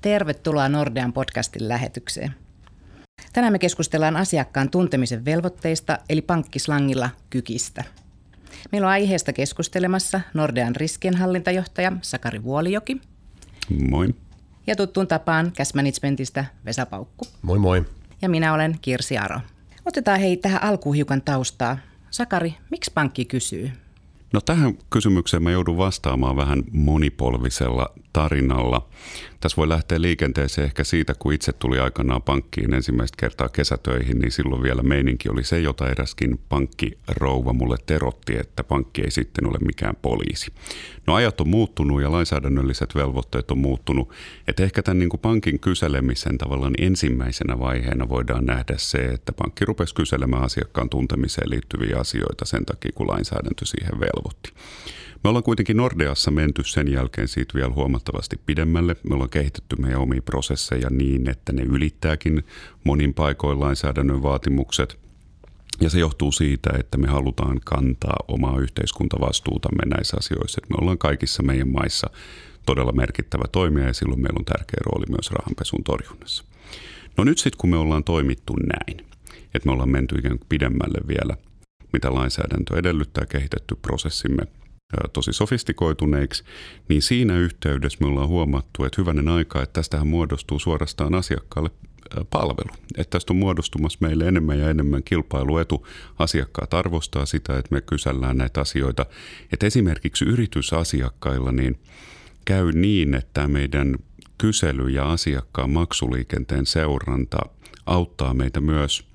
Tervetuloa Nordean podcastin lähetykseen. Tänään me keskustellaan asiakkaan tuntemisen velvoitteista, eli pankkislangilla kykistä. Meillä on aiheesta keskustelemassa Nordean riskienhallintajohtaja Sakari Vuolijoki. Moi. Ja tuttuun tapaan Cash Managementista Vesa Paukku. Moi moi. Ja minä olen Kirsi Aro. Otetaan hei tähän alkuun hiukan taustaa. Sakari, miksi pankki kysyy? No tähän kysymykseen mä joudun vastaamaan vähän monipolvisella tarinalla. Tässä voi lähteä liikenteeseen ehkä siitä, kun itse tuli aikanaan pankkiin ensimmäistä kertaa kesätöihin, niin silloin vielä meininki oli se, jota eräskin pankkirouva mulle terotti, että pankki ei sitten ole mikään poliisi. No ajat on muuttunut ja lainsäädännölliset velvoitteet on muuttunut, että ehkä tämän niin kuin pankin kyselemisen tavallaan ensimmäisenä vaiheena voidaan nähdä se, että pankki rupesi kyselemään asiakkaan tuntemiseen liittyviä asioita sen takia, kun lainsäädäntö siihen velvoitti. Me ollaan kuitenkin Nordeassa menty sen jälkeen siitä vielä huomattavasti pidemmälle. Me ollaan kehitetty meidän omia prosesseja niin, että ne ylittääkin monin paikoin lainsäädännön vaatimukset. Ja se johtuu siitä, että me halutaan kantaa omaa yhteiskuntavastuutamme näissä asioissa. Me ollaan kaikissa meidän maissa todella merkittävä toimija ja silloin meillä on tärkeä rooli myös rahanpesun torjunnassa. No nyt sitten kun me ollaan toimittu näin, että me ollaan menty ikään kuin pidemmälle vielä, mitä lainsäädäntö edellyttää, kehitetty prosessimme tosi sofistikoituneiksi, niin siinä yhteydessä me ollaan huomattu, että hyvänen aika, että tästähän muodostuu suorastaan asiakkaalle palvelu. Että tästä on muodostumassa meille enemmän ja enemmän kilpailuetu. Asiakkaat arvostaa sitä, että me kysellään näitä asioita. Että esimerkiksi yritysasiakkailla niin käy niin, että meidän kysely ja asiakkaan maksuliikenteen seuranta auttaa meitä myös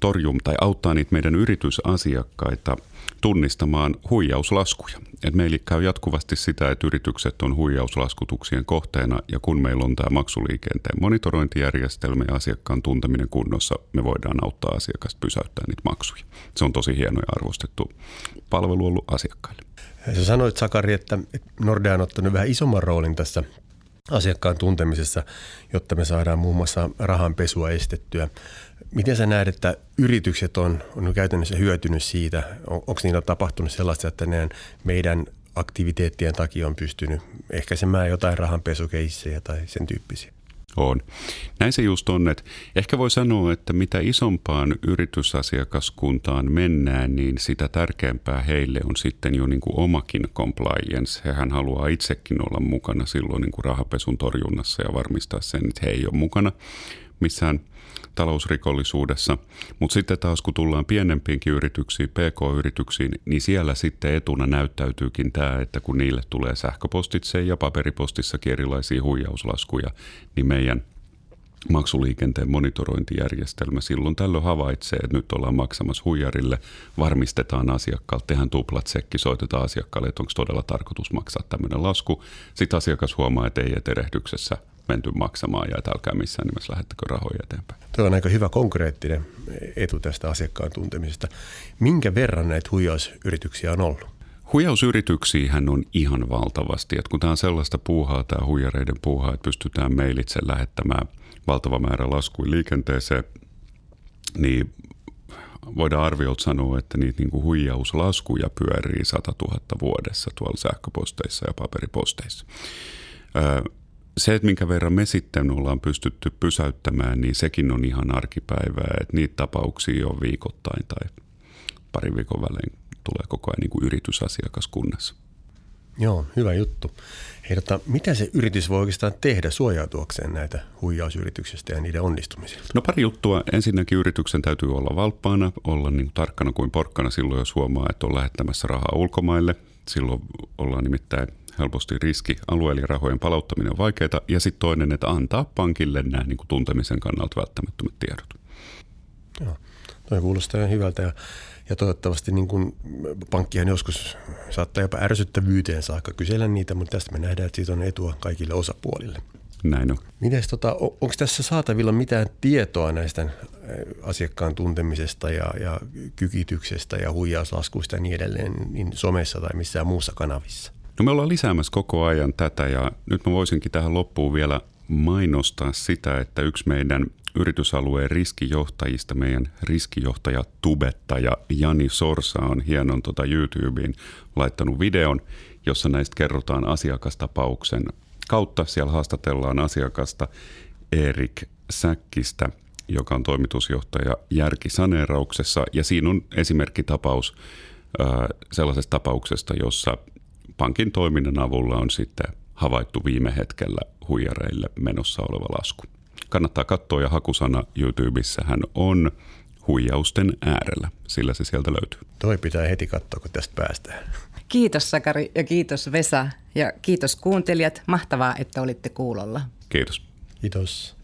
torjum tai auttaa niitä meidän yritysasiakkaita – tunnistamaan huijauslaskuja. Et meillä käy jatkuvasti sitä, että yritykset on huijauslaskutuksien kohteena ja kun meillä on tämä maksuliikenteen monitorointijärjestelmä ja asiakkaan tunteminen kunnossa, me voidaan auttaa asiakasta pysäyttää niitä maksuja. Se on tosi hieno ja arvostettu palvelu ollut asiakkaille. Sä sanoit Sakari, että Nordea on ottanut vähän isomman roolin tässä asiakkaan tuntemisessa, jotta me saadaan muun muassa rahanpesua estettyä. Miten sä näet, että yritykset on, on käytännössä hyötynyt siitä? On, onko niillä tapahtunut sellaista, että ne meidän aktiviteettien takia on pystynyt ehkäisemään jotain rahanpesukeissejä tai sen tyyppisiä? On. Näin se just on, että ehkä voi sanoa, että mitä isompaan yritysasiakaskuntaan mennään, niin sitä tärkeämpää heille on sitten jo niin kuin omakin compliance. Hehän haluaa itsekin olla mukana silloin niin kuin rahapesun torjunnassa ja varmistaa sen, että he ei ole mukana missään talousrikollisuudessa. Mutta sitten taas kun tullaan pienempiinkin yrityksiin, PK-yrityksiin, niin siellä sitten etuna näyttäytyykin tämä, että kun niille tulee sähköpostitse ja paperipostissakin erilaisia huijauslaskuja, niin meidän maksuliikenteen monitorointijärjestelmä silloin tällöin havaitsee, että nyt ollaan maksamassa huijarille, varmistetaan asiakkaalle, tehdään tsekki, soitetaan asiakkaalle, että onko todella tarkoitus maksaa tämmöinen lasku. Sitten asiakas huomaa, että ei eterehdyksessä menty maksamaan ja että älkää missään nimessä lähettäkö rahoja eteenpäin. Tuo on aika hyvä konkreettinen etu tästä asiakkaan tuntemisesta. Minkä verran näitä huijausyrityksiä on ollut? Huijausyrityksiä on ihan valtavasti. Että kun tämä on sellaista puuhaa, tämä huijareiden puuhaa, että pystytään mailitse lähettämään valtava määrä laskuja liikenteeseen, niin voidaan arviolta sanoa, että niitä niin kuin huijauslaskuja pyörii 100 000 vuodessa tuolla sähköposteissa ja paperiposteissa se, että minkä verran me sitten ollaan pystytty pysäyttämään, niin sekin on ihan arkipäivää. Että niitä tapauksia on viikoittain tai parin viikon välein tulee koko ajan niin kuin yritysasiakaskunnassa. Joo, hyvä juttu. Hei, tota, mitä se yritys voi oikeastaan tehdä suojautuakseen näitä huijausyrityksistä ja niiden onnistumisilta? No pari juttua. Ensinnäkin yrityksen täytyy olla valppaana, olla niin tarkkana kuin porkkana silloin, jos huomaa, että on lähettämässä rahaa ulkomaille. Silloin ollaan nimittäin helposti riski alueellinen rahojen palauttaminen on vaikeaa. Ja sitten toinen, että antaa pankille nämä niin kuin tuntemisen kannalta välttämättömät tiedot. Joo, toi kuulostaa ihan hyvältä ja, ja toivottavasti niin kuin pankkihan joskus saattaa jopa ärsyttävyyteen saakka kysellä niitä, mutta tästä me nähdään, että siitä on etua kaikille osapuolille. Näin on. Mites, tota, onko tässä saatavilla mitään tietoa näistä asiakkaan tuntemisesta ja, ja kykityksestä ja huijauslaskuista ja niin edelleen niin somessa tai missään muussa kanavissa? No me ollaan lisäämässä koko ajan tätä ja nyt mä voisinkin tähän loppuun vielä mainostaa sitä, että yksi meidän yritysalueen riskijohtajista, meidän riskijohtaja tubettaja Jani Sorsa on hienon tota YouTubeen laittanut videon, jossa näistä kerrotaan asiakastapauksen kautta. Siellä haastatellaan asiakasta Erik Säkkistä, joka on toimitusjohtaja järkisaneerauksessa. Ja siinä on esimerkkitapaus sellaisesta tapauksesta, jossa pankin toiminnan avulla on sitten havaittu viime hetkellä huijareille menossa oleva lasku. Kannattaa katsoa ja hakusana YouTubessa hän on huijausten äärellä, sillä se sieltä löytyy. Toi pitää heti katsoa, kun tästä päästään. Kiitos Sakari ja kiitos Vesa ja kiitos kuuntelijat. Mahtavaa, että olitte kuulolla. Kiitos. Kiitos.